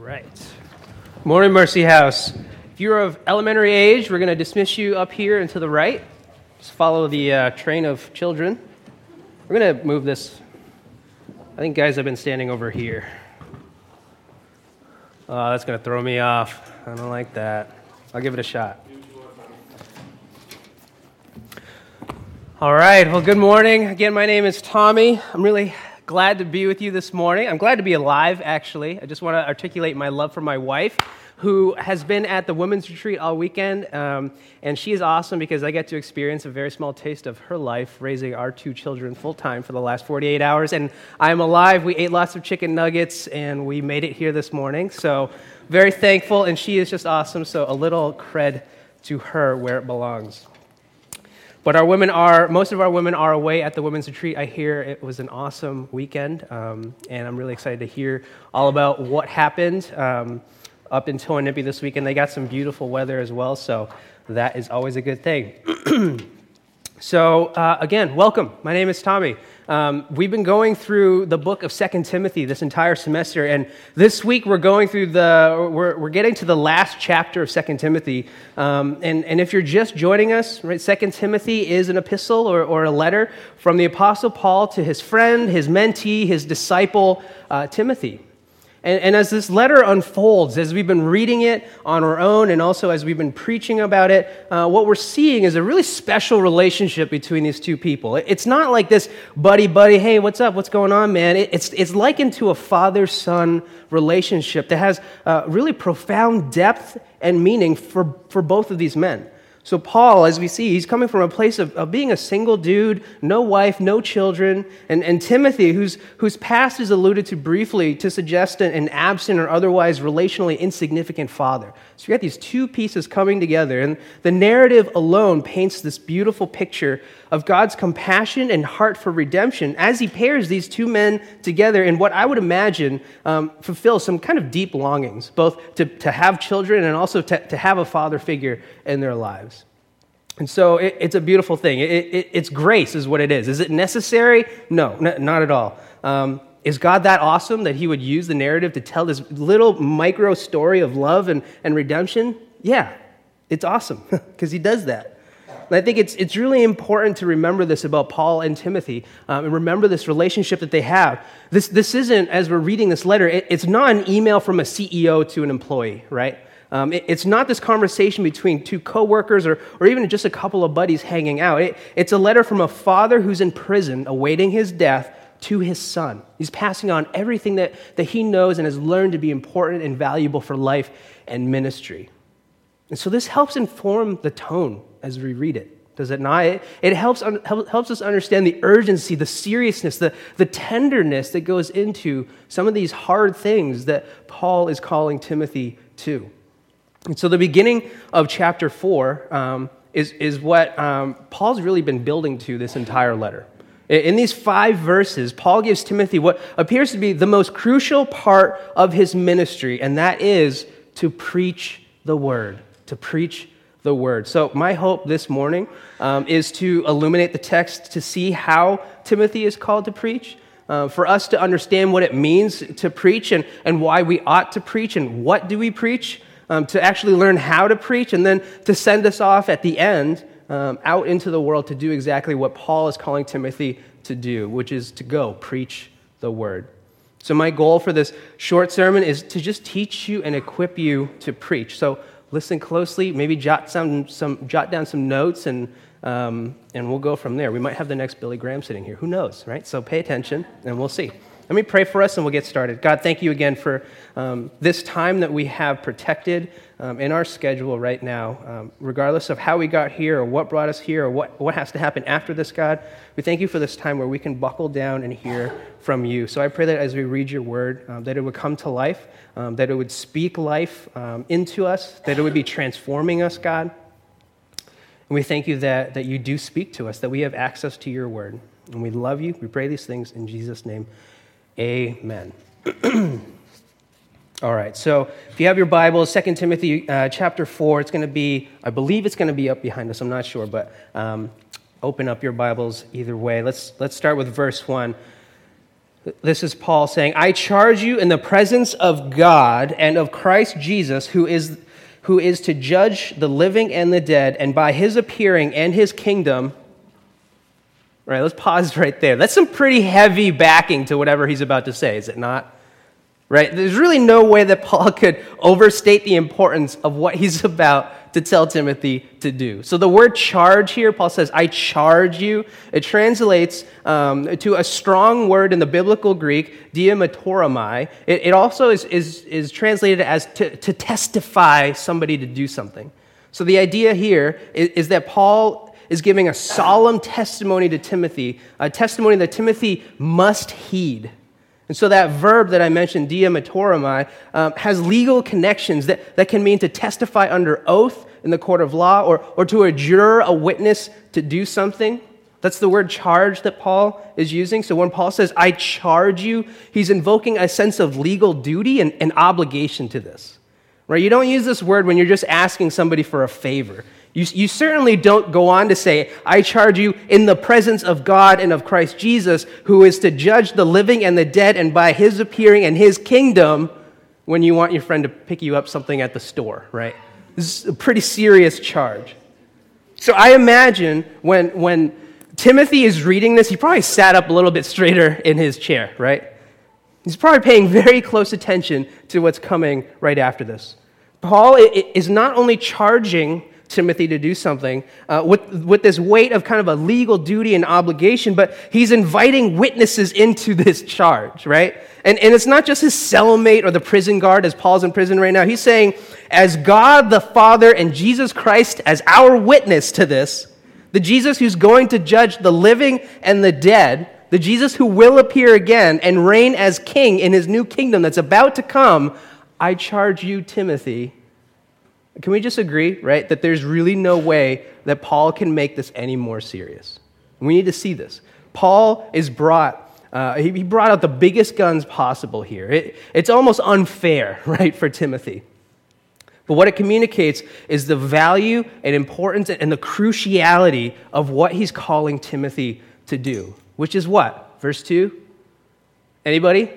right. Morning, Mercy House. If you're of elementary age, we're going to dismiss you up here and to the right. Just follow the uh, train of children. We're going to move this. I think guys have been standing over here. Oh, that's going to throw me off. I don't like that. I'll give it a shot. All right. Well, good morning. Again, my name is Tommy. I'm really glad to be with you this morning. I'm glad to be alive, actually. I just want to articulate my love for my wife, who has been at the women's retreat all weekend. Um, and she is awesome because I get to experience a very small taste of her life raising our two children full time for the last 48 hours. And I'm alive. We ate lots of chicken nuggets and we made it here this morning. So, very thankful. And she is just awesome. So, a little cred to her where it belongs. But our women are, most of our women are away at the women's retreat. I hear it was an awesome weekend, um, and I'm really excited to hear all about what happened um, up in Toanippi this weekend. They got some beautiful weather as well, so that is always a good thing. so, uh, again, welcome. My name is Tommy. Um, we've been going through the book of Second Timothy this entire semester, and this week we're going through the, we're, we're getting to the last chapter of Second Timothy. Um, and, and if you're just joining us, right, Second Timothy is an epistle or, or a letter from the Apostle Paul to his friend, his mentee, his disciple, uh, Timothy. And, and, as this letter unfolds, as we've been reading it on our own and also as we've been preaching about it, uh, what we're seeing is a really special relationship between these two people. It's not like this buddy buddy, hey, what's up? What's going on, man? It's, it's likened to a father son relationship that has uh, really profound depth and meaning for, for both of these men. So, Paul, as we see, he's coming from a place of, of being a single dude, no wife, no children. And, and Timothy, whose, whose past is alluded to briefly to suggest an, an absent or otherwise relationally insignificant father. So, you got these two pieces coming together. And the narrative alone paints this beautiful picture of God's compassion and heart for redemption as he pairs these two men together in what I would imagine um, fulfills some kind of deep longings, both to, to have children and also to, to have a father figure in their lives. And so it, it's a beautiful thing. It, it, it's grace, is what it is. Is it necessary? No, n- not at all. Um, is God that awesome that he would use the narrative to tell this little micro story of love and, and redemption? Yeah, it's awesome because he does that. And I think it's, it's really important to remember this about Paul and Timothy um, and remember this relationship that they have. This, this isn't, as we're reading this letter, it, it's not an email from a CEO to an employee, right? Um, it, it's not this conversation between two coworkers or, or even just a couple of buddies hanging out. It, it's a letter from a father who's in prison awaiting his death to his son. He's passing on everything that, that he knows and has learned to be important and valuable for life and ministry. And so this helps inform the tone as we read it, does it not? It, it helps, un, helps us understand the urgency, the seriousness, the, the tenderness that goes into some of these hard things that Paul is calling Timothy to. And so the beginning of chapter 4 um, is, is what um, Paul's really been building to this entire letter. In these five verses, Paul gives Timothy what appears to be the most crucial part of his ministry, and that is to preach the word. To preach the word. So, my hope this morning um, is to illuminate the text to see how Timothy is called to preach, uh, for us to understand what it means to preach and, and why we ought to preach and what do we preach, um, to actually learn how to preach, and then to send us off at the end um, out into the world to do exactly what Paul is calling Timothy to do, which is to go preach the word. So, my goal for this short sermon is to just teach you and equip you to preach. So, listen closely, maybe jot, some, some, jot down some notes, and, um, and we'll go from there. We might have the next Billy Graham sitting here. Who knows, right? So pay attention, and we'll see. Let me pray for us, and we'll get started. God, thank you again for um, this time that we have protected um, in our schedule right now, um, regardless of how we got here or what brought us here or what, what has to happen after this, God. We thank you for this time where we can buckle down and hear from you. So I pray that as we read your word, um, that it would come to life um, that it would speak life um, into us, that it would be transforming us, God. And we thank you that, that you do speak to us, that we have access to your word. And we love you. We pray these things in Jesus' name. Amen. All right, so if you have your Bible, 2 Timothy uh, chapter 4, it's going to be, I believe it's going to be up behind us, I'm not sure, but um, open up your Bibles either way. Let's, let's start with verse 1. This is Paul saying, I charge you in the presence of God and of Christ Jesus, who is, who is to judge the living and the dead, and by his appearing and his kingdom. All right, let's pause right there. That's some pretty heavy backing to whatever he's about to say, is it not? Right? There's really no way that Paul could overstate the importance of what he's about to tell Timothy to do. So the word charge here, Paul says, I charge you. It translates um, to a strong word in the biblical Greek, diametoromai. It, it also is, is, is translated as to, to testify somebody to do something. So the idea here is, is that Paul is giving a solemn testimony to Timothy, a testimony that Timothy must heed. And so that verb that I mentioned, diametoromai, um, has legal connections that, that can mean to testify under oath in the court of law or, or to adjure a witness to do something. That's the word charge that Paul is using. So when Paul says, I charge you, he's invoking a sense of legal duty and, and obligation to this. Right? You don't use this word when you're just asking somebody for a favor. You, you certainly don't go on to say, I charge you in the presence of God and of Christ Jesus, who is to judge the living and the dead, and by his appearing and his kingdom, when you want your friend to pick you up something at the store, right? This is a pretty serious charge. So I imagine when, when Timothy is reading this, he probably sat up a little bit straighter in his chair, right? He's probably paying very close attention to what's coming right after this. Paul is not only charging Timothy to do something uh, with, with this weight of kind of a legal duty and obligation, but he's inviting witnesses into this charge, right? And, and it's not just his cellmate or the prison guard as Paul's in prison right now. He's saying, as God the Father and Jesus Christ as our witness to this, the Jesus who's going to judge the living and the dead, the Jesus who will appear again and reign as king in his new kingdom that's about to come, I charge you, Timothy, can we just agree, right, that there's really no way that Paul can make this any more serious? We need to see this. Paul is brought, uh, he brought out the biggest guns possible here. It, it's almost unfair, right, for Timothy. But what it communicates is the value and importance and the cruciality of what he's calling Timothy to do, which is what? Verse 2? Anybody?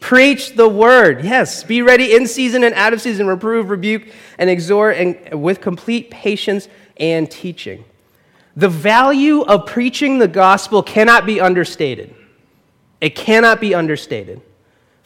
Preach the word. Yes, be ready in season and out of season, reprove, rebuke, and exhort, and with complete patience and teaching. The value of preaching the gospel cannot be understated. It cannot be understated.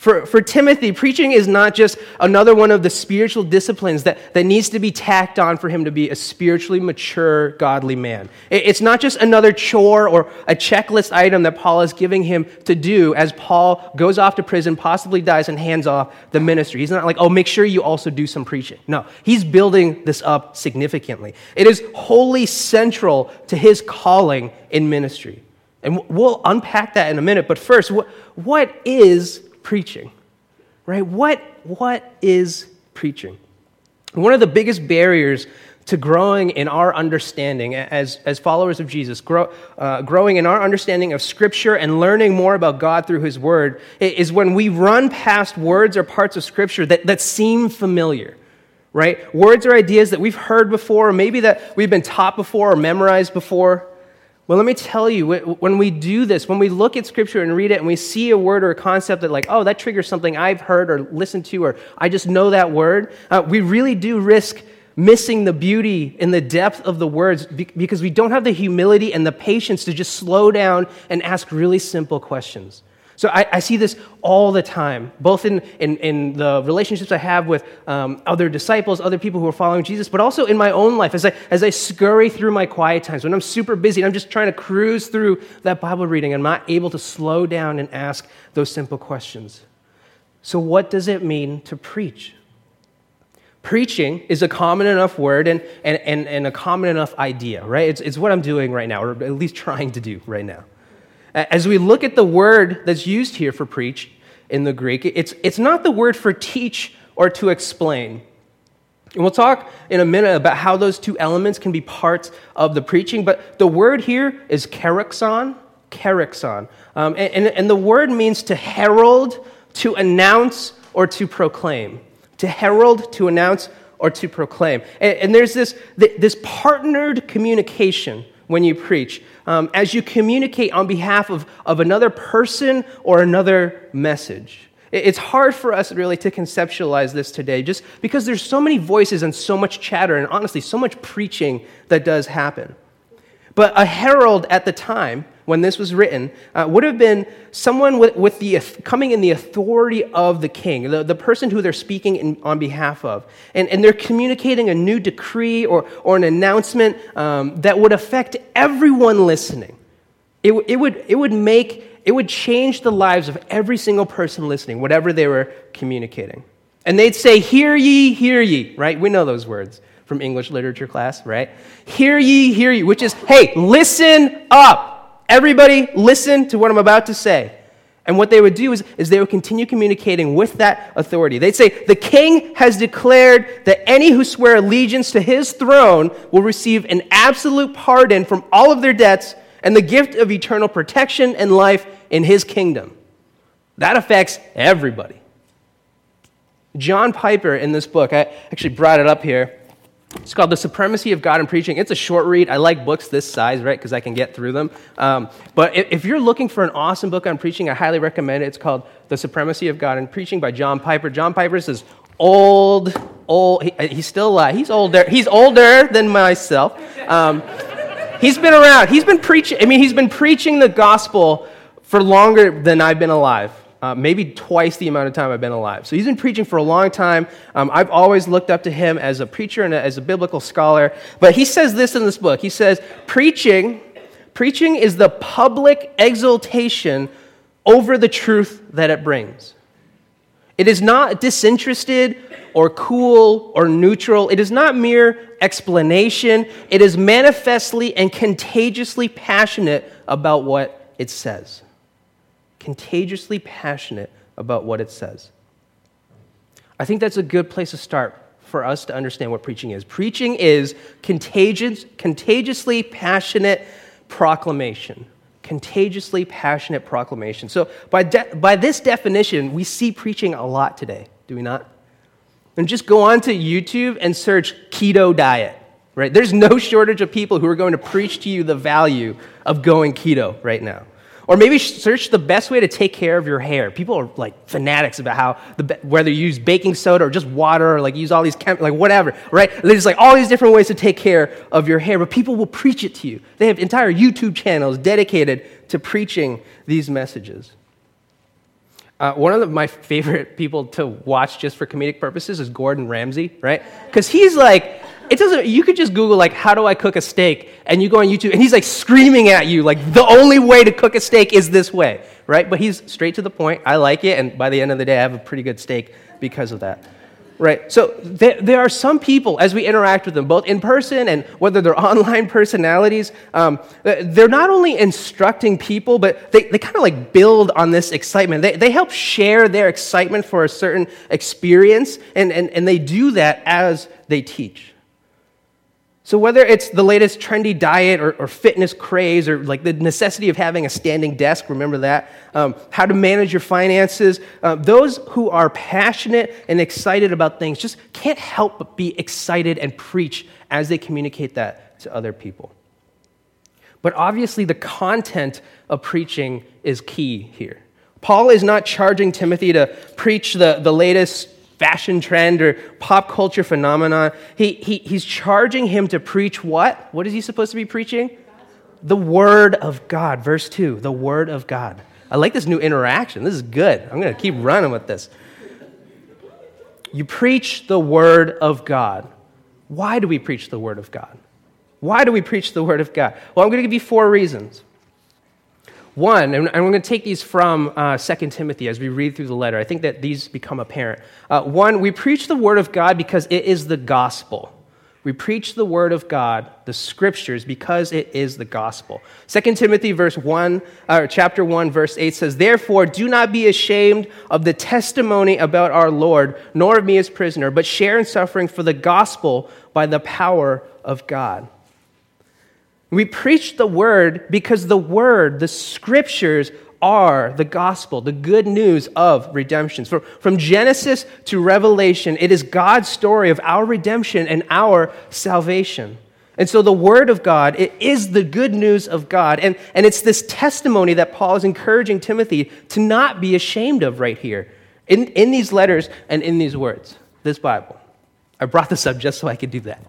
For, for Timothy, preaching is not just another one of the spiritual disciplines that, that needs to be tacked on for him to be a spiritually mature, godly man. It, it's not just another chore or a checklist item that Paul is giving him to do as Paul goes off to prison, possibly dies, and hands off the ministry. He's not like, oh, make sure you also do some preaching. No, he's building this up significantly. It is wholly central to his calling in ministry. And we'll unpack that in a minute. But first, what, what is preaching, right? What, what is preaching? One of the biggest barriers to growing in our understanding as, as followers of Jesus, grow, uh, growing in our understanding of Scripture and learning more about God through His Word, is when we run past words or parts of Scripture that, that seem familiar, right? Words or ideas that we've heard before, or maybe that we've been taught before or memorized before. Well, let me tell you, when we do this, when we look at Scripture and read it and we see a word or a concept that, like, oh, that triggers something I've heard or listened to, or I just know that word, uh, we really do risk missing the beauty and the depth of the words because we don't have the humility and the patience to just slow down and ask really simple questions. So I, I, see this all the time, both in, in, in the relationships I have with um, other disciples, other people who are following Jesus, but also in my own life as I, as I scurry through my quiet times, when I'm super busy and I'm just trying to cruise through that Bible reading, I'm not able to slow down and ask those simple questions. So, what does it mean to preach? Preaching is a common enough word and, and, and, and a common enough idea, right? It's, it's what I'm doing right now, or at least trying to do right now. As we look at the word that's used here for preach in the Greek, it's, it's not the word for teach or to explain. And we'll talk in a minute about how those two elements can be parts of the preaching, but the word here is kerixon, kerixon. Um, and, and, and the word means to herald, to announce, or to proclaim. To herald, to announce, or to proclaim. And, and there's this, this partnered communication when you preach, um, as you communicate on behalf of, of another person or another message. It's hard for us really to conceptualize this today just because there's so many voices and so much chatter and honestly so much preaching that does happen. But a herald at the time, when this was written, uh, would have been someone with, with, the, coming in the authority of the king, the, the person who they're speaking in, on behalf of. And, and they're communicating a new decree or, or an announcement um, that would affect everyone listening. It, it, would, it would make, it would change the lives of every single person listening, whatever they were communicating. And they'd say, Hear ye, hear ye, right? We know those words from English literature class, right? Hear ye, hear ye, which is, hey, listen up. Everybody, listen to what I'm about to say. And what they would do is, is they would continue communicating with that authority. They'd say, The king has declared that any who swear allegiance to his throne will receive an absolute pardon from all of their debts and the gift of eternal protection and life in his kingdom. That affects everybody. John Piper in this book, I actually brought it up here. It's called The Supremacy of God in Preaching. It's a short read. I like books this size, right, because I can get through them. Um, but if you're looking for an awesome book on preaching, I highly recommend it. It's called The Supremacy of God in Preaching by John Piper. John Piper is old, old, he, he's still alive. He's older. He's older than myself. Um, he's been around. He's been preaching, I mean, he's been preaching the gospel for longer than I've been alive uh, maybe twice the amount of time I've been alive. So he's been preaching for a long time. Um, I've always looked up to him as a preacher and a, as a biblical scholar. But he says this in this book. He says, preaching, preaching is the public exaltation over the truth that it brings. It is not disinterested or cool or neutral. It is not mere explanation. It is manifestly and contagiously passionate about what it says contagiously passionate about what it says. I think that's a good place to start for us to understand what preaching is. Preaching is contagious, contagiously passionate proclamation. Contagiously passionate proclamation. So, by, de- by this definition, we see preaching a lot today, do we not? And just go on to YouTube and search keto diet, right? There's no shortage of people who are going to preach to you the value of going keto right now. Or maybe search the best way to take care of your hair. People are like fanatics about how, the, whether you use baking soda or just water or like use all these, chem- like whatever, right? There's like all these different ways to take care of your hair, but people will preach it to you. They have entire YouTube channels dedicated to preaching these messages. Uh, one of the, my favorite people to watch just for comedic purposes is Gordon Ramsay, right? Because he's like, it doesn't, you could just Google, like, how do I cook a steak? And you go on YouTube, and he's like screaming at you, like, the only way to cook a steak is this way, right? But he's straight to the point. I like it, and by the end of the day, I have a pretty good steak because of that. Right? So there, there are some people, as we interact with them, both in person and whether they're online personalities, um, they're not only instructing people, but they, they kind of like build on this excitement. They, they help share their excitement for a certain experience, and, and, and they do that as they teach. So, whether it's the latest trendy diet or, or, fitness craze or like the necessity of having a standing desk, remember that, um, how to manage your finances, uh, those who are passionate and excited about things just can't help but be excited and preach as they communicate that to other people. But obviously, the content of preaching is key here. Paul is not charging Timothy to preach the, the latest fashion trend or pop culture phenomenon. He, he, he's charging him to preach what? What is he supposed to be preaching? The Word of God. Verse 2 the Word of God. I like this new interaction. This is good. I'm going to keep running with this. You preach the Word of God. Why do we preach the Word of God? Why do we preach the Word of God? Well, I'm going to give you four reasons. One, and I'm going to take these from uh, 2 Timothy as we read through the letter. I think that these become apparent. Uh, one, we preach the Word of God because it is the gospel. We preach the Word of God, the Scriptures, because it is the gospel. 2 Timothy verse 1, uh, chapter 1, verse 8 says, Therefore, do not be ashamed of the testimony about our Lord, nor of me as prisoner, but share in suffering for the gospel by the power of God. We preach the word because the word, the scriptures, are the gospel, the good news of redemption. From, from Genesis to Revelation, it is God's story of our redemption and our salvation. And so the Word of God, it is the good news of God. And, and it's this testimony that Paul is encouraging Timothy to not be ashamed of right here in, in these letters and in these words, this Bible. I brought this up just so I could do that.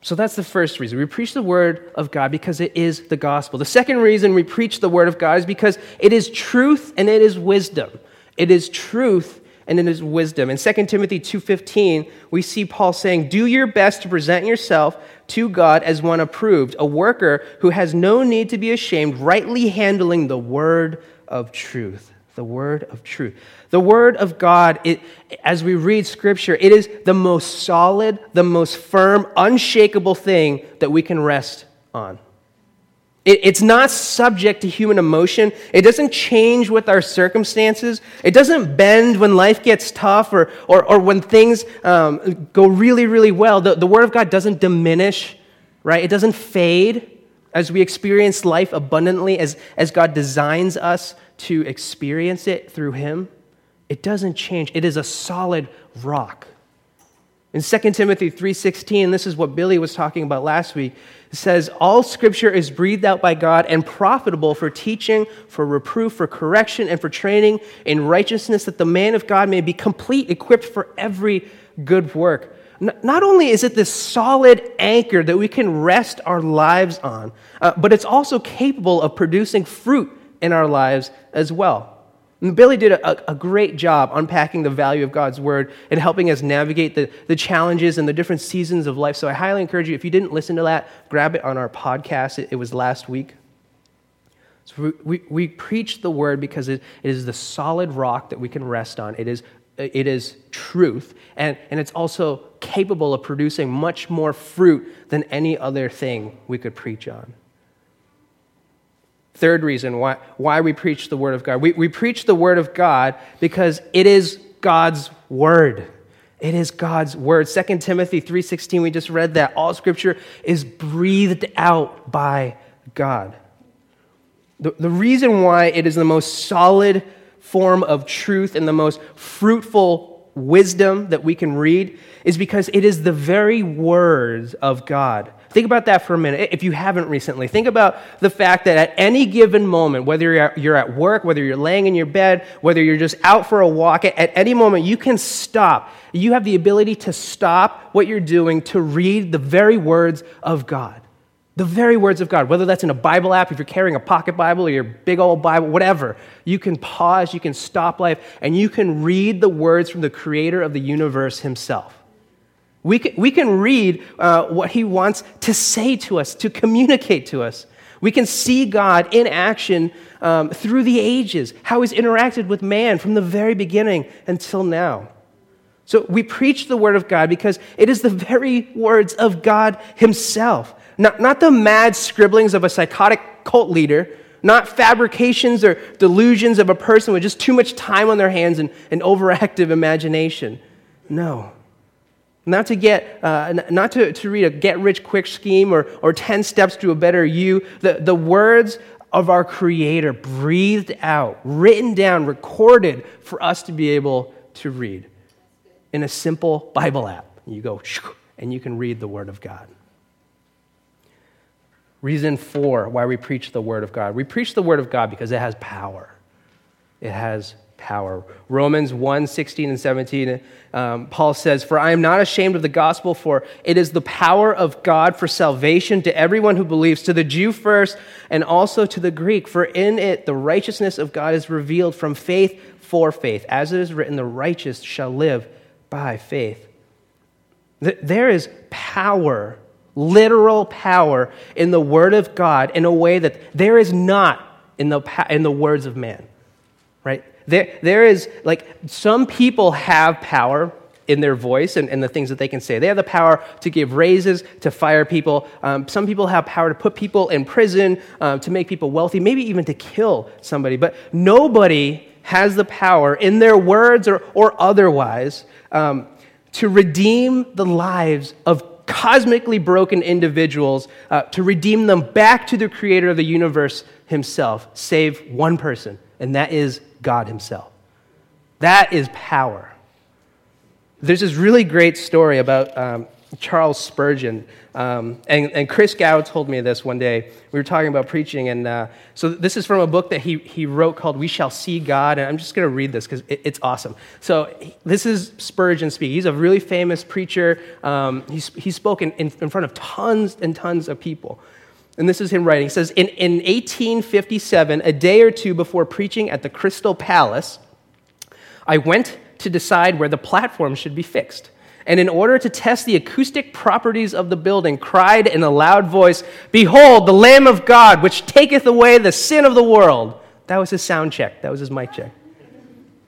So that's the first reason. We preach the word of God because it is the gospel. The second reason we preach the word of God is because it is truth and it is wisdom. It is truth and it is wisdom. In 2 Timothy 2:15, we see Paul saying, "Do your best to present yourself to God as one approved, a worker who has no need to be ashamed, rightly handling the word of truth." The word of truth. The word of God, it, as we read scripture, it is the most solid, the most firm, unshakable thing that we can rest on. It, it's not subject to human emotion. It doesn't change with our circumstances. It doesn't bend when life gets tough or, or, or when things um, go really, really well. The, the Word of God doesn't diminish, right? It doesn't fade as we experience life abundantly, as, as God designs us to experience it through Him. It doesn't change. It is a solid rock. In 2 Timothy 3:16, this is what Billy was talking about last week. It says, "All scripture is breathed out by God and profitable for teaching, for reproof, for correction, and for training in righteousness, that the man of God may be complete, equipped for every good work." Not only is it this solid anchor that we can rest our lives on, uh, but it's also capable of producing fruit in our lives as well. And Billy did a, a, great job unpacking the value of God's word and helping us navigate the, the challenges and the different seasons of life. So I highly encourage you, if you didn't listen to that, grab it on our podcast. It, it was last week. So we, we, we preach the word because it, it is the solid rock that we can rest on. It is, it is truth, and, and it's also capable of producing much more fruit than any other thing we could preach on. Third reason why, why we preach the Word of God. We, we preach the Word of God because it is God's Word. It is God's Word. 2 Timothy 3.16, we just read that. All Scripture is breathed out by God. The, the reason why it is the most solid form of truth and the most fruitful wisdom that we can read is because it is the very words of God. Think about that for a minute. If you haven't recently, think about the fact that at any given moment, whether you're at work, whether you're laying in your bed, whether you're just out for a walk, at any moment you can stop. You have the ability to stop what you're doing to read the very words of God. The very words of God, whether that's in a Bible app, if you're carrying a pocket Bible or your big old Bible, whatever, you can pause, you can stop life, and you can read the words from the creator of the universe himself. We can, we can read uh, what he wants to say to us, to communicate to us. We can see God in action um, through the ages, how he's interacted with man from the very beginning until now. So we preach the word of God because it is the very words of God himself, not, not the mad scribblings of a psychotic cult leader, not fabrications or delusions of a person with just too much time on their hands and an overactive imagination. No not to get uh, not to, to read a get rich quick scheme or, or 10 steps to a better you. The, the words of our creator breathed out written down recorded for us to be able to read in a simple bible app. You go and you can read the word of god. Reason four why we preach the word of god. We preach the word of god because it has power. It has power. Romans 1 16 and 17, um, Paul says, For I am not ashamed of the gospel, for it is the power of God for salvation to everyone who believes, to the Jew first, and also to the Greek. For in it the righteousness of God is revealed from faith for faith. As it is written, the righteous shall live by faith. There is power, literal power, in the Word of God in a way that there is not in the, in the words of man, right? There, there is, like, some people have power in their voice and, and, the things that they can say. They have the power to give raises, to fire people. Um, some people have power to put people in prison, uh, to make people wealthy, maybe even to kill somebody. But nobody has the power in their words or, or otherwise um, to redeem the lives of cosmically broken individuals, uh, to redeem them back to the creator of the universe himself, save one person, and that is God Himself. That is power. There's this really great story about um, Charles Spurgeon. Um, and, and Chris Gow told me this one day. We were talking about preaching, and uh, so this is from a book that he, he wrote called We Shall See God. And I'm just going to read this because it, it's awesome. So, this is Spurgeon speaking. He's a really famous preacher. Um, he's, he's spoken in, in front of tons and tons of people. And this is him writing. He says in, in 1857, a day or two before preaching at the Crystal Palace, I went to decide where the platform should be fixed and in order to test the acoustic properties of the building, cried in a loud voice, Behold, the Lamb of God, which taketh away the sin of the world. That was his sound check, that was his mic check.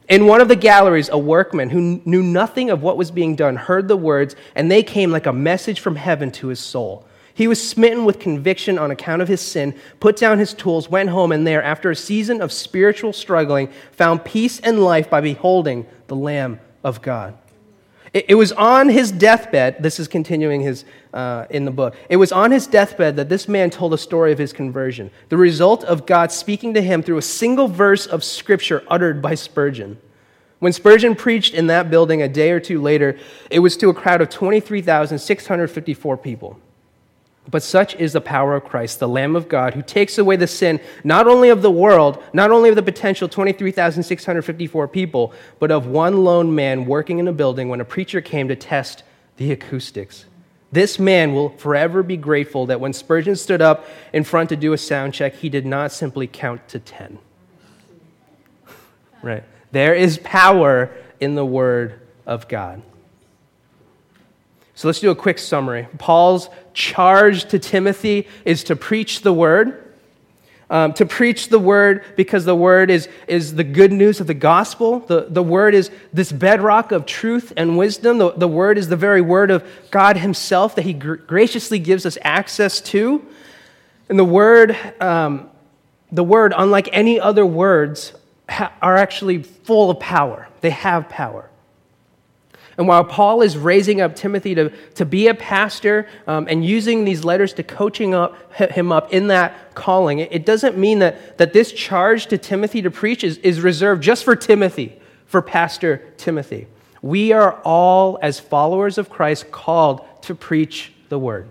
In one of the galleries, a workman who knew nothing of what was being done heard the words, and they came like a message from heaven to his soul. He was smitten with conviction on account of his sin, put down his tools, went home, and there, after a season of spiritual struggling, found peace and life by beholding the Lamb of God. It, was on his deathbed, this is continuing his, uh, in the book. It was on his deathbed that this man told a story of his conversion, the result of God speaking to him through a single verse of scripture uttered by Spurgeon. When Spurgeon preached in that building a day or two later, it was to a crowd of 23,654 people. But such is the power of Christ, the Lamb of God, who takes away the sin not only of the world, not only of the potential 23,654 people, but of one lone man working in a building when a preacher came to test the acoustics. This man will forever be grateful that when Spurgeon stood up in front to do a sound check, he did not simply count to 10. right? There is power in the Word of God. So let's do a quick summary. Paul's charge to Timothy is to preach the word. Um, to preach the word because the word is, is the good news of the gospel. The, the word is this bedrock of truth and wisdom. The, the word is the very word of God Himself that He gr- graciously gives us access to. And the word, um, the word, unlike any other words, ha- are actually full of power. They have power. And while Paul is raising up Timothy to, to be a pastor um, and using these letters to coaching up, him up in that calling, it, it doesn't mean that, that this charge to Timothy to preach is, is reserved just for Timothy, for Pastor Timothy. We are all, as followers of Christ, called to preach the word.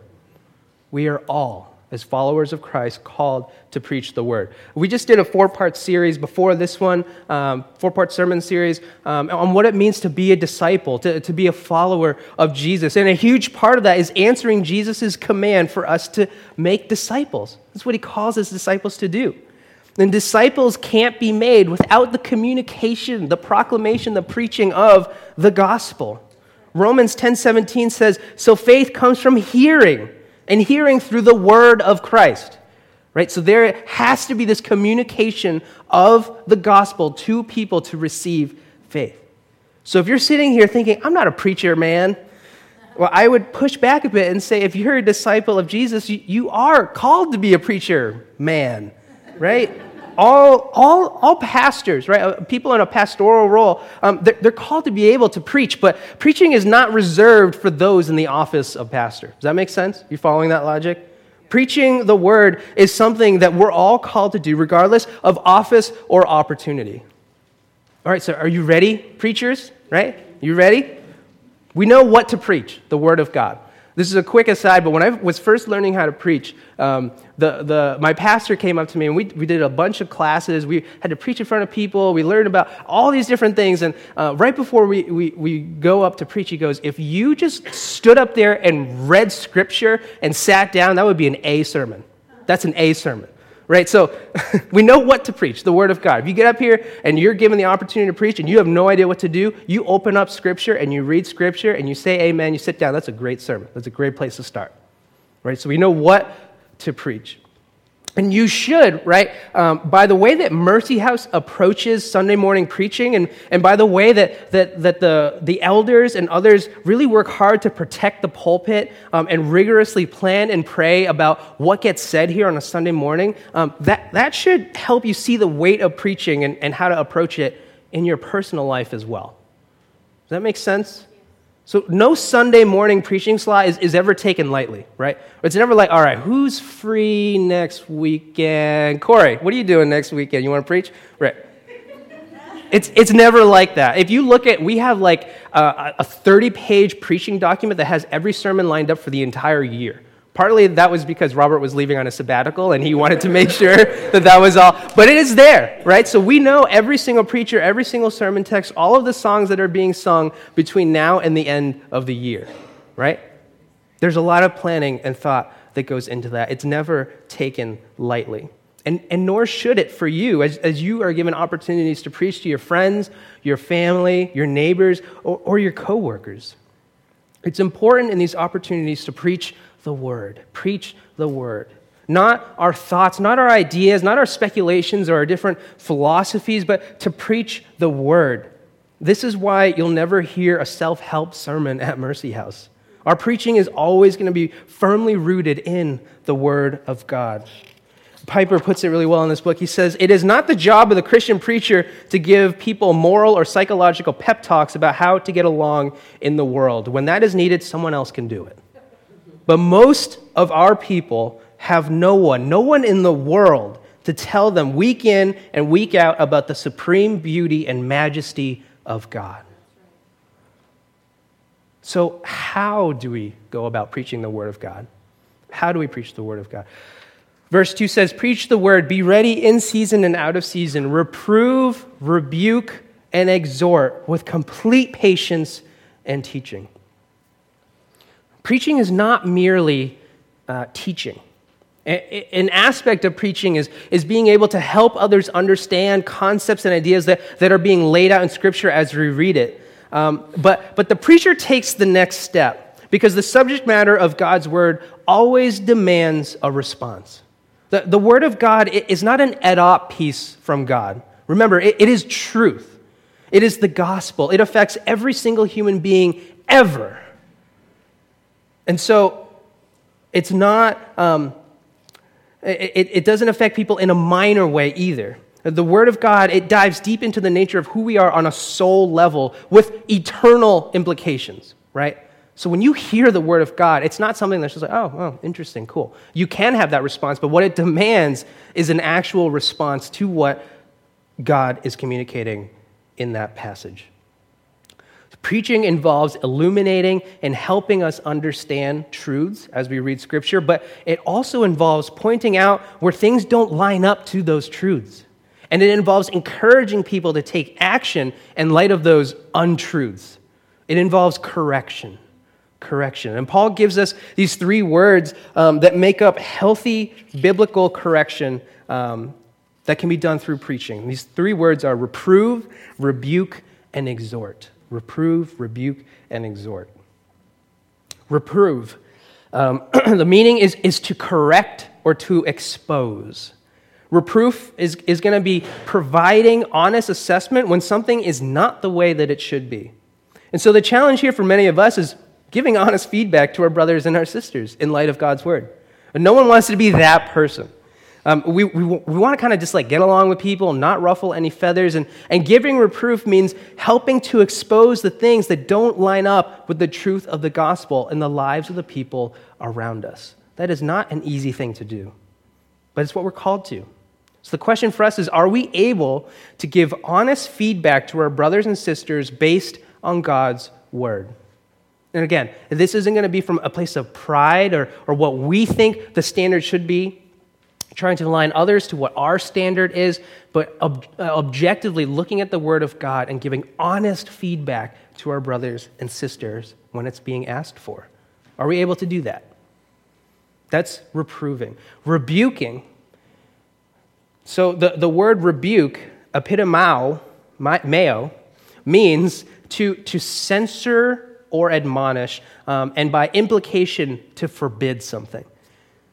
We are all as followers of Christ, called to preach the word. We just did a four part series before this one, um, four part sermon series, um, on what it means to be a disciple, to, to be a follower of Jesus. And a huge part of that is answering Jesus' command for us to make disciples. That's what he calls his disciples to do. And disciples can't be made without the communication, the proclamation, the preaching of the gospel. Romans 10 17 says, So faith comes from hearing and hearing through the word of Christ. Right? So there has to be this communication of the gospel to people to receive faith. So if you're sitting here thinking, I'm not a preacher, man, well, I would push back a bit and say, if you're a disciple of Jesus, you, are called to be a preacher, man, right? All, all, all pastors, right? Uh, people in a pastoral role, um, they're, they're, called to be able to preach, but preaching is not reserved for those in the office of pastor. Does that make sense? You following that logic? Preaching the word is something that we're all called to do, regardless of office or opportunity. All right, so are you ready, preachers? Right? You ready? We know what to preach the word of God. This is a quick aside, but when I was first learning how to preach, um, the, the, my pastor came up to me and we, we did a bunch of classes. We had to preach in front of people. We learned about all these different things. And uh, right before we, we, we go up to preach, he goes, If you just stood up there and read scripture and sat down, that would be an A sermon. That's an A sermon right? So we know what to preach, the Word of God. If you get up here and you're given the opportunity to preach and you have no idea what to do, you open up Scripture and you read Scripture and you say amen, you sit down. That's a great sermon. That's a great place to start, right? So we know what to preach. And you should, right? Um, by the way that Mercy House approaches Sunday morning preaching, and, and by the way that, that, that the, the elders and others really work hard to protect the pulpit um, and rigorously plan and pray about what gets said here on a Sunday morning, um, that, that should help you see the weight of preaching and, and how to approach it in your personal life as well. Does that make sense? So, no Sunday morning preaching slot is, is ever taken lightly, right? It's never like, all right, who's free next weekend? Corey, what are you doing next weekend? You want to preach? Right. It's, it's never like that. If you look at, we have like, uh, a 30 page preaching document that has every sermon lined up for the entire year. Partly that was because Robert was leaving on a sabbatical and he wanted to make sure that that was all. But it is there, right? So we know every single preacher, every single sermon text, all of the songs that are being sung between now and the end of the year, right? There's a lot of planning and thought that goes into that. It's never taken lightly. And, and nor should it for you as, as you are given opportunities to preach to your friends, your family, your neighbors, or, or your coworkers. It's important in these opportunities to preach the word. Preach the word. Not our thoughts, not our ideas, not our speculations or our different philosophies, but to preach the word. This is why you'll never hear a self help sermon at Mercy House. Our preaching is always going to be firmly rooted in the word of God. Piper puts it really well in this book. He says, It is not the job of the Christian preacher to give people moral or psychological pep talks about how to get along in the world. When that is needed, someone else can do it. But most of our people have no one, no one in the world to tell them week in and week out about the supreme beauty and majesty of God. So, how do we go about preaching the Word of God? How do we preach the Word of God? Verse 2 says, Preach the Word, be ready in season and out of season, reprove, rebuke, and exhort with complete patience and teaching. Preaching is not merely uh, teaching. An aspect of preaching is, is being able to help others understand concepts and ideas that, that are being laid out in Scripture as we read it. Um, but, but the preacher takes the next step because the subject matter of God's Word always demands a response. The, the Word of God is not an et op piece from God. Remember, it, it is truth, it is the gospel. It affects every single human being ever. And so it's not, um, it, it doesn't affect people in a minor way either. The Word of God, it dives deep into the nature of who we are on a soul level with eternal implications, right? So when you hear the Word of God, it's not something that's just like, oh, oh, interesting, cool. You can have that response, but what it demands is an actual response to what God is communicating in that passage. Preaching involves illuminating and helping us understand truths as we read Scripture, but it also involves pointing out where things don't line up to those truths. And it involves encouraging people to take action in light of those untruths. It involves correction. Correction. And Paul gives us these three words um, that make up healthy biblical correction um, that can be done through preaching. These three words are reprove, rebuke, and exhort reprove, rebuke, and exhort. Reprove. Um, the meaning is, is to correct or to expose. Reproof is, is going to be providing honest assessment when something is not the way that it should be. And so the challenge here for many of us is giving honest feedback to our brothers and our sisters in light of God's word. And no one wants to be that person. Um, we, we, we want to kind of just like get along with people, not ruffle any feathers. And, and giving reproof means helping to expose the things that don't line up with the truth of the gospel in the lives of the people around us. That is not an easy thing to do, but it's what we're called to. So the question for us is are we able to give honest feedback to our brothers and sisters based on God's word? And again, this isn't going to be from a place of pride or, or what we think the standard should be trying to align others to what our standard is, but ob- uh, objectively looking at the Word of God and giving honest feedback to our brothers and sisters when it's being asked for. Are we able to do that? That's reproving. Rebuking. So the, the word rebuke, epitomao, mao, means to, to censor or admonish, um, and by implication, to forbid something.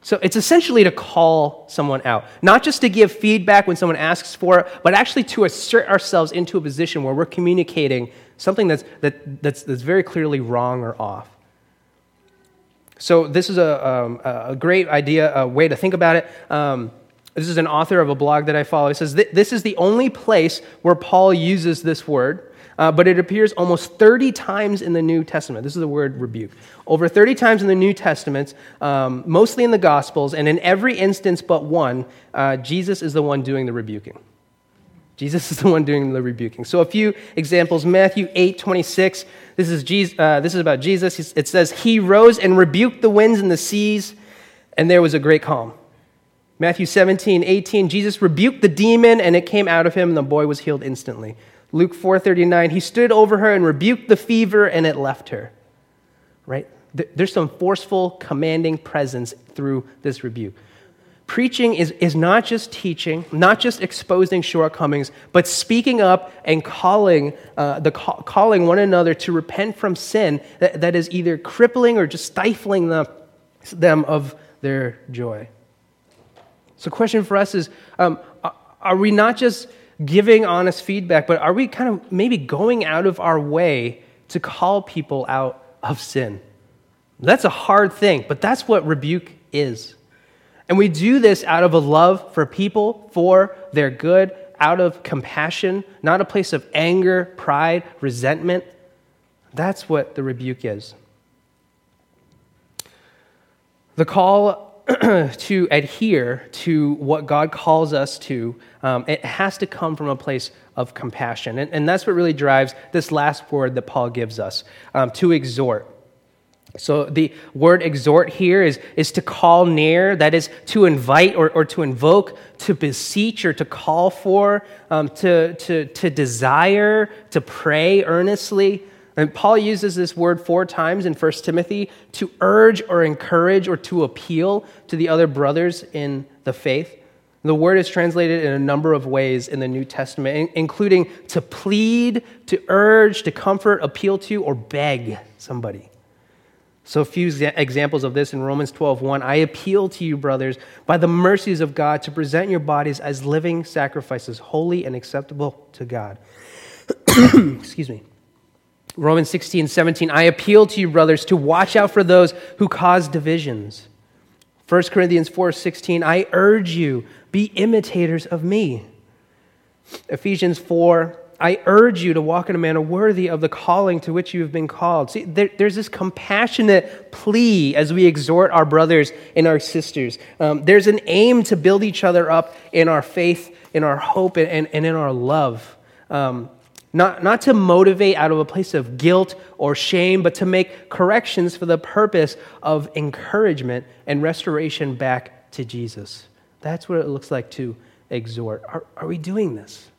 So it's essentially to call someone out, not just to give feedback when someone asks for it, but actually to assert ourselves into a position where we're communicating something that's, that, that's, that's very clearly wrong or off. So this is a, um, a great idea, a way to think about it. Um, this is an author of a blog that I follow. He says, This is the only place where Paul uses this word uh, but it appears almost 30 times in the New Testament. This is the word rebuke. Over 30 times in the New Testament, um, mostly in the Gospels, and in every instance but one, uh, Jesus is the one doing the rebuking. Jesus is the one doing the rebuking. So a few examples. Matthew 8, 26. This is, Jesus, uh, this is about Jesus. It says, He rose and rebuked the winds and the seas, and there was a great calm. Matthew 17, 18. Jesus rebuked the demon, and it came out of him, and the boy was healed instantly. Luke 4:39, He stood over her and rebuked the fever, and it left her. Right? There's some forceful, commanding presence through this rebuke. Preaching is, is not just teaching, not just exposing shortcomings, but speaking up and calling, uh, the, calling one another to repent from sin that, that is either crippling or just stifling them, them of their joy. So, question for us is um, are we not just giving honest feedback, but are we kind of maybe going out of our way to call people out of sin? That's a hard thing, but that's what rebuke is. And we do this out of a love for people, for their good, out of compassion, not a place of anger, pride, resentment. That's what the rebuke is. The call to adhere to what God calls us to, um, it has to come from a place of compassion. And, and, that's what really drives this last word that Paul gives us um, to exhort. So the word exhort here is, is to call near, that is to invite or, or to invoke, to beseech or to call for, um, to, to, to desire, to pray earnestly. And Paul uses this word four times in 1 Timothy to urge or encourage or to appeal to the other brothers in the faith. The word is translated in a number of ways in the New Testament, including to plead, to urge, to comfort, appeal to, or beg somebody. So a few examples of this in Romans 12:1, I appeal to you brothers by the mercies of God to present your bodies as living sacrifices, holy and acceptable to God. Excuse me. Romans 16, 17, I appeal to you, brothers, to watch out for those who cause divisions. 1 Corinthians 4, 16, I urge you, be imitators of me. Ephesians 4, I urge you to walk in a manner worthy of the calling to which you have been called. See, there, there's this compassionate plea as we exhort our brothers and our sisters. Um, there's an aim to build each other up in our faith, in our hope, and, and in our love. Um, not, not to motivate out of a place of guilt or shame, but to make corrections for the purpose of encouragement and restoration back to Jesus. That's what it looks like to exhort. Are, are we doing this?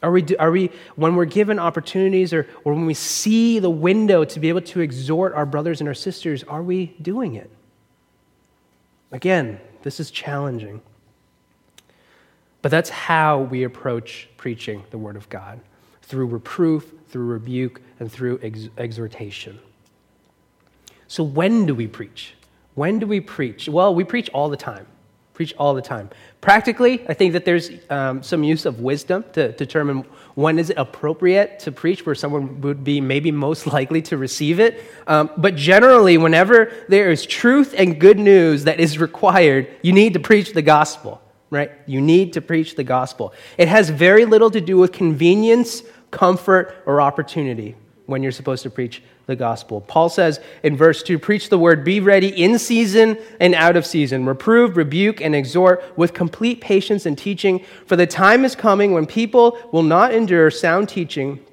Are we, are we, when we're given opportunities or, or when we see the window to be able to exhort our brothers and our sisters, are we doing it? Again, this is challenging. But that's how we approach preaching the Word of God through reproof, through rebuke, and through ex- exhortation. So, when do we preach? When do we preach? Well, we preach all the time. Preach all the time. Practically, I think that there's um, some use of wisdom to determine when is it appropriate to preach, where someone would be maybe most likely to receive it. Um, but generally, whenever there is truth and good news that is required, you need to preach the gospel, right? You need to preach the gospel. It has very little to do with convenience, comfort, or opportunity when you're supposed to preach the gospel. Paul says in verse 2 Preach the word, be ready in season and out of season. Reprove, rebuke, and exhort with complete patience and teaching. For the time is coming when people will not endure sound teaching,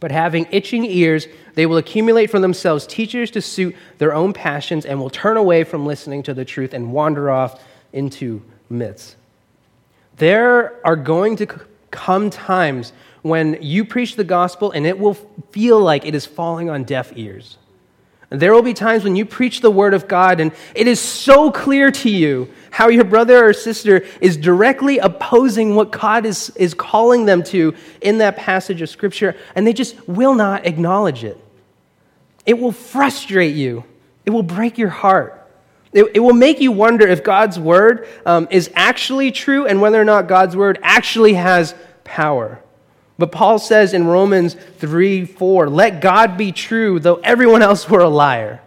but having itching ears, they will accumulate for themselves teachers to suit their own passions and will turn away from listening to the truth and wander off into myths. There are going to come times when you preach the gospel and it will feel like it is falling on deaf ears. There will be times when you preach the word of God and it is so clear to you how your brother or sister is directly opposing what God is, is calling them to in that passage of scripture, and they just will not acknowledge it. It will frustrate you, it will break your heart. It, it will make you wonder if God's word um, is actually true and whether or not God's word actually has power. But Paul says in Romans 3 4, let God be true, though everyone else were a liar.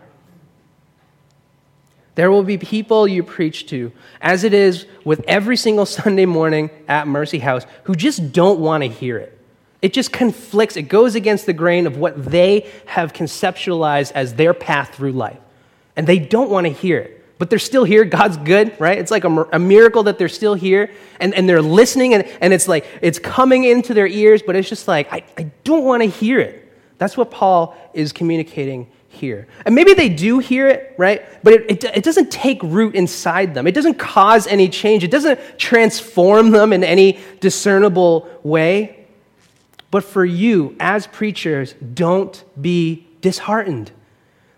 There will be people you preach to, as it is with every single Sunday morning at Mercy House, who just don't want to hear it. It just conflicts, it goes against the grain of what they have conceptualized as their path through life. And they don't want to hear it. But they're still here. God's good, right? It's like a, a, miracle that they're still here and, and they're listening and, and it's like it's coming into their ears, but it's just like, I, I don't want to hear it. That's what Paul is communicating here. And maybe they do hear it, right? But it, it, it, doesn't take root inside them. It doesn't cause any change. It doesn't transform them in any discernible way. But for you, as preachers, don't be disheartened.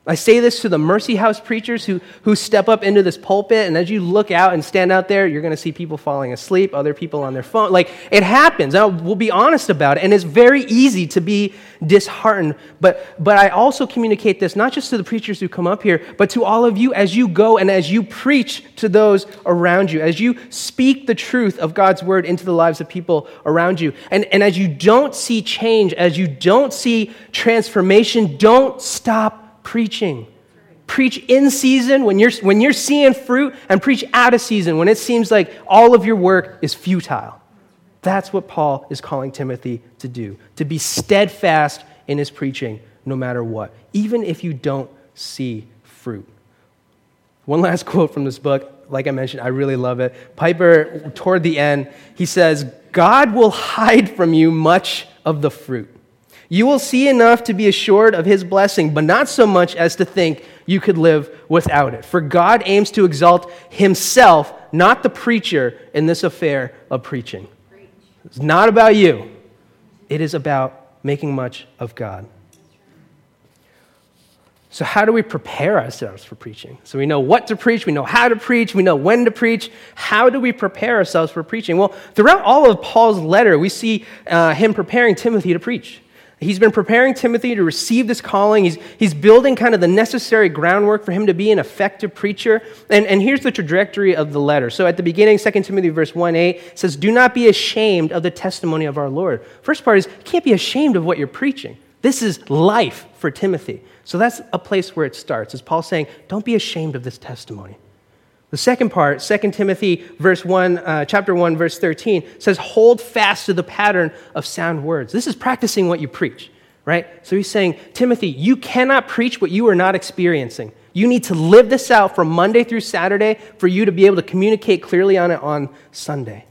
I say this to the Mercy House preachers who, who step up into this pulpit, and as you look out and stand out there, you're going to see people falling asleep, other people on their phone. Like, it happens. I we'll be honest about it. And it's very easy to be disheartened. But, but I also communicate this not just to the preachers who come up here, but to all of you as you go and as you preach to those around you, as you speak the truth of God's word into the lives of people around you. And, and as you don't see change, as you don't see transformation, don't stop preaching. Preach in season when you're, when you're seeing fruit, and preach out of season when it seems like all of your work is futile. That's what Paul is calling Timothy to do to be steadfast in his preaching no matter what, even if you don't see fruit. One last quote from this book. Like I mentioned, I really love it. Piper, toward the end, he says, God will hide from you much of the fruit you will see enough to be assured of his blessing, but not so much as to think you could live without it. For God aims to exalt himself, not the preacher, in this affair of preaching. It's not about you, it is about making much of God. So, how do we prepare ourselves for preaching? So, we know what to preach, we know how to preach, we know when to preach. How do we prepare ourselves for preaching? Well, throughout all of Paul's letter, we see uh, him preparing Timothy to preach. He's been preparing Timothy to receive this calling. He's, he's building kind of the necessary groundwork for him to be an effective preacher. And, and here's the trajectory of the letter. So at the beginning, 2 Timothy verse 1 8 says, Do not be ashamed of the testimony of our Lord. First part is, you can't be ashamed of what you're preaching. This is life for Timothy. So that's a place where it starts. Is Paul saying, Don't be ashamed of this testimony. The second part, 2 Timothy verse 1, uh, chapter 1, verse 13, says, hold fast to the pattern of sound words. This is practicing what you preach, right? So he's saying, Timothy, you cannot preach what you are not experiencing. You need to live this out from Monday through Saturday for you to be able to communicate clearly on it on Sunday.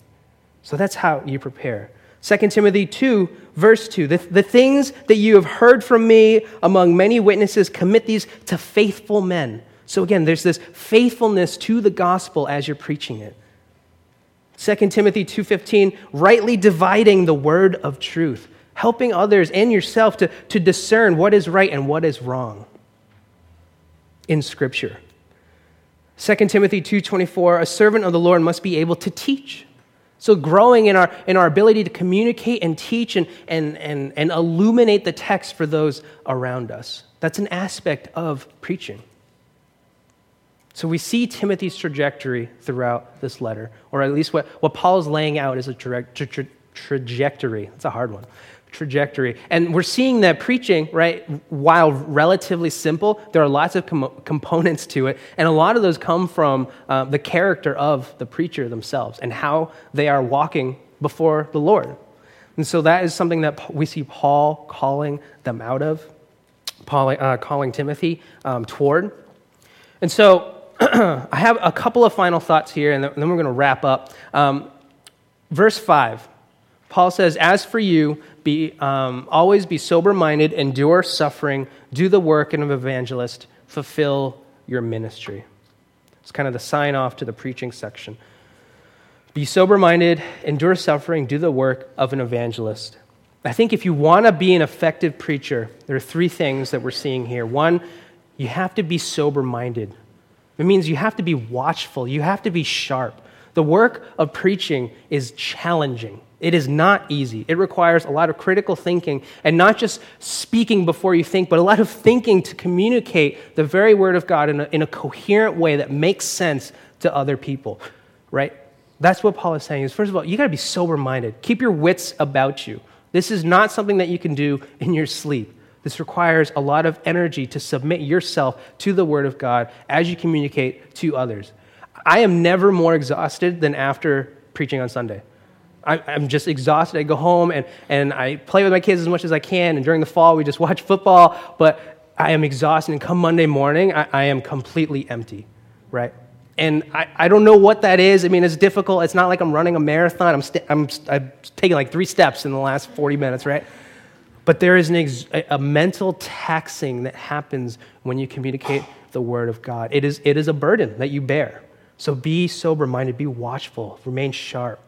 So that's how you prepare. 2 Timothy 2, verse 2 the, the things that you have heard from me among many witnesses, commit these to faithful men so again, there's this faithfulness to the gospel as you're preaching it. 2 Timothy 2:15, rightly dividing the word of truth, helping others and yourself to, to discern what is right and what is wrong in Scripture. 2 Timothy 2:24, a servant of the Lord must be able to teach. So growing in our, in our ability to communicate and teach and, and, and, and illuminate the text for those around us. That's an aspect of preaching. So we see Timothy's trajectory throughout this letter, or at least what, what Paul is laying out is a tra- tra- tra- trajectory. That's a hard one. Trajectory. And we're seeing that preaching, right, while relatively simple, there are lots of com- components to it. And a lot of those come from uh, the character of the preacher themselves and how they are walking before the Lord. And so that is something that we see Paul calling them out of, Paul, uh, calling Timothy um, toward. And so I have a couple of final thoughts here, and then we're going to wrap up. Um, verse 5, Paul says, As for you, be, um, always be sober minded, endure suffering, do the work of an evangelist, fulfill your ministry. It's kind of the sign off to the preaching section. Be sober minded, endure suffering, do the work of an evangelist. I think if you want to be an effective preacher, there are three things that we're seeing here. One, you have to be sober minded. It means you have to be watchful, you have to be sharp. The work of preaching is challenging. It is not easy. It requires a lot of critical thinking and not just speaking before you think, but a lot of thinking to communicate the very word of God in a, in a coherent way that makes sense to other people, right? That's what Paul is saying is first of all, you got to be sober minded. Keep your wits about you. This is not something that you can do in your sleep. This requires a lot of energy to submit yourself to the Word of God as you communicate to others. I am never more exhausted than after preaching on Sunday. I, am just exhausted. I go home and, and I play with my kids as much as I can. And during the fall, we just watch football. But I am exhausted. And come Monday morning, I, I am completely empty. right? And I, I don't know what that is. I mean, it's difficult. It's not like I'm running a marathon. I'm, st- I'm, I'm taking like three steps in the last 40 minutes, right? But there is ex- a mental taxing that happens when you communicate the word of God. It is, it is a burden that you bear. So be sober minded, be watchful, remain sharp.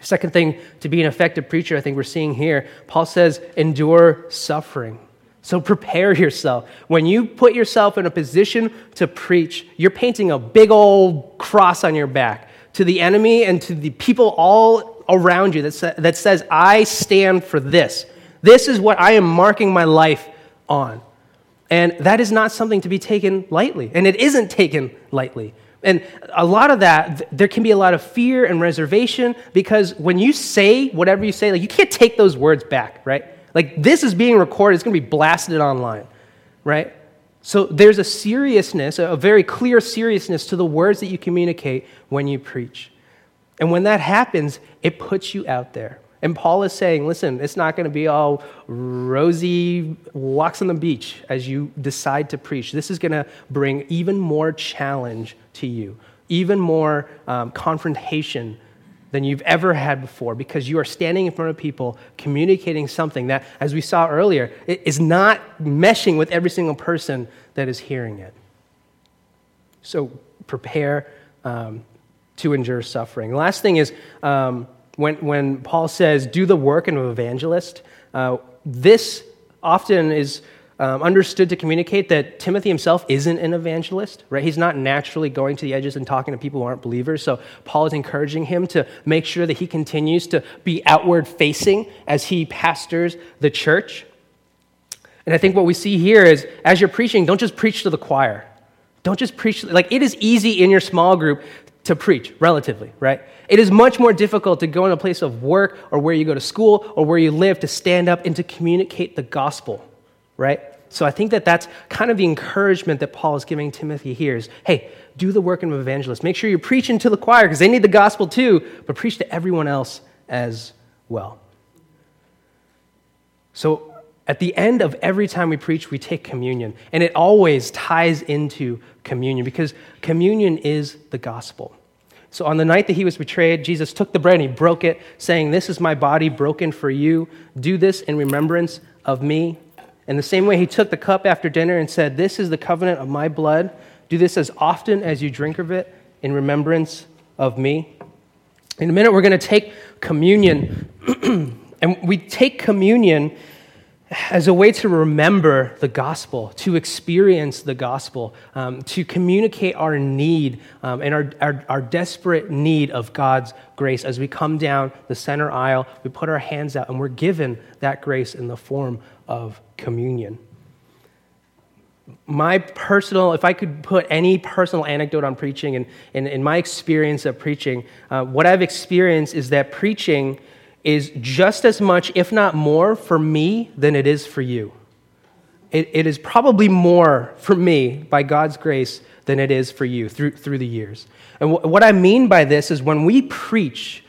Second thing to be an effective preacher, I think we're seeing here, Paul says, endure suffering. So prepare yourself. When you put yourself in a position to preach, you're painting a big old cross on your back to the enemy and to the people all around you that, sa- that says, I stand for this. This is what I am marking my life on. And that is not something to be taken lightly. And it isn't taken lightly. And a lot of that, there can be a lot of fear and reservation because when you say whatever you say, like you can't take those words back, right? Like this is being recorded, it's going to be blasted online, right? So there's a seriousness, a very clear seriousness to the words that you communicate when you preach. And when that happens, it puts you out there. And Paul is saying, listen, it's not going to be all rosy walks on the beach as you decide to preach. This is going to bring even more challenge to you, even more um, confrontation than you've ever had before because you are standing in front of people communicating something that, as we saw earlier, is not meshing with every single person that is hearing it. So prepare um, to endure suffering. The last thing is, um, when, when Paul says, do the work of an evangelist, uh, this often is um, understood to communicate that Timothy himself isn't an evangelist, right? He's not naturally going to the edges and talking to people who aren't believers. So Paul is encouraging him to make sure that he continues to be outward facing as he pastors the church. And I think what we see here is as you're preaching, don't just preach to the choir. Don't just preach, like, it is easy in your small group to preach, relatively, right? It is much more difficult to go in a place of work or where you go to school or where you live to stand up and to communicate the gospel, right? So I think that that's kind of the encouragement that Paul is giving Timothy here is, hey, do the work of an evangelist. Make sure you're preaching to the choir because they need the gospel too, but preach to everyone else as well. So at the end of every time we preach, we take communion. And it always ties into communion because communion is the gospel. So on the night that he was betrayed, Jesus took the bread and he broke it, saying, This is my body broken for you. Do this in remembrance of me. In the same way, he took the cup after dinner and said, This is the covenant of my blood. Do this as often as you drink of it in remembrance of me. In a minute, we're going to take communion. and we take communion as a way to remember the gospel, to experience the gospel, um, to communicate our need um, and our, our, our, desperate need of God's grace. As we come down the center aisle, we put our hands out and we're given that grace in the form of communion. My personal, if I could put any personal anecdote on preaching and in my experience of preaching, uh, what I've experienced is that preaching is just as much, if not more, for me than it is for you. It, it is probably more for me by God's grace than it is for you through, through the years. And w- what I mean by this is when we preach,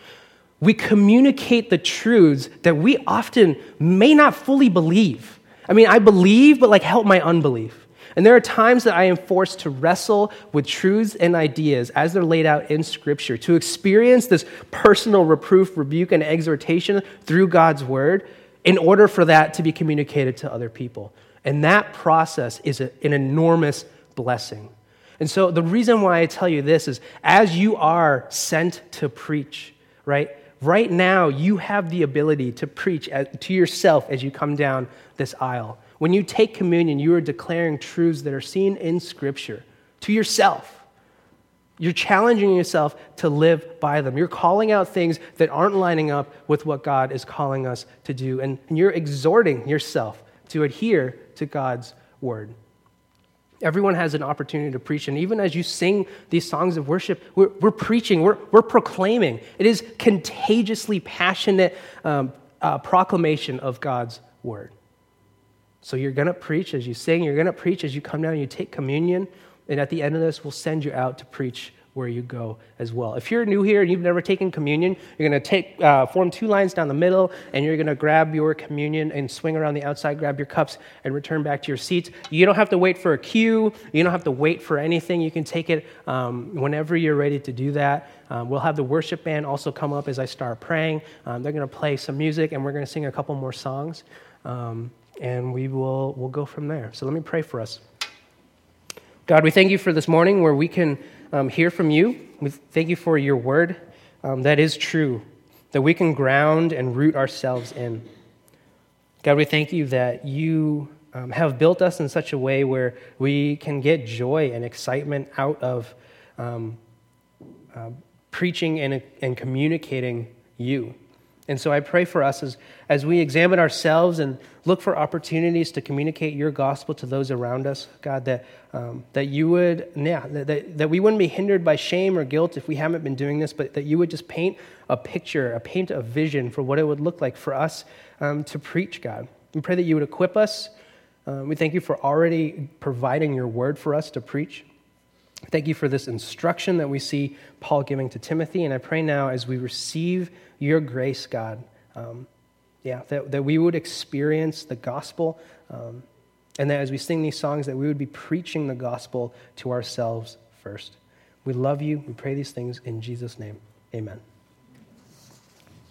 we communicate the truths that we often may not fully believe. I mean, I believe, but like help my unbelief. And there are times that I am forced to wrestle with truths and ideas as they're laid out in Scripture, to experience this personal reproof, rebuke, and exhortation through God's Word in order for that to be communicated to other people. And that process is a, an enormous blessing. And so the reason why I tell you this is as you are sent to preach, right? Right now, you have the ability to preach to yourself as you come down this aisle. When you take communion, you are declaring truths that are seen in Scripture to yourself. You're challenging yourself to live by them. You're calling out things that aren't lining up with what God is calling us to do. And you're exhorting yourself to adhere to God's word. Everyone has an opportunity to preach. And even as you sing these songs of worship, we're, we're preaching, we're, we're proclaiming. It is contagiously passionate um, uh, proclamation of God's word. So you're going to preach as you sing, you're going to preach as you come down and you take communion. And at the end of this, we'll send you out to preach where you go as well. If you're new here and you've never taken communion, you're going to take uh, form two lines down the middle, and you're going to grab your communion and swing around the outside, grab your cups, and return back to your seats. You don't have to wait for a cue. You don't have to wait for anything. You can take it um, whenever you're ready to do that. Um, we'll have the worship band also come up as I start praying. Um, they're going to play some music, and we're going to sing a couple more songs, um, and we will we'll go from there. So let me pray for us. God, we thank you for this morning where we can um, hear from you. We thank you for your word um, that is true, that we can ground and root ourselves in. God, we thank you that you um, have built us in such a way where we can get joy and excitement out of um, uh, preaching and, and communicating you. And so I pray for us as, as we examine ourselves and look for opportunities to communicate your gospel to those around us, God, that, um, that you would, yeah, that, that we wouldn't be hindered by shame or guilt if we haven't been doing this, but that you would just paint a picture, a paint a vision for what it would look like for us um, to preach, God. We pray that you would equip us. Um, we thank you for already providing your word for us to preach. Thank you for this instruction that we see Paul giving to Timothy. And I pray now as we receive your grace, God, um, yeah, that, that we would experience the gospel. Um, and that as we sing these songs, that we would be preaching the gospel to ourselves first. We love you. We pray these things in Jesus' name. Amen.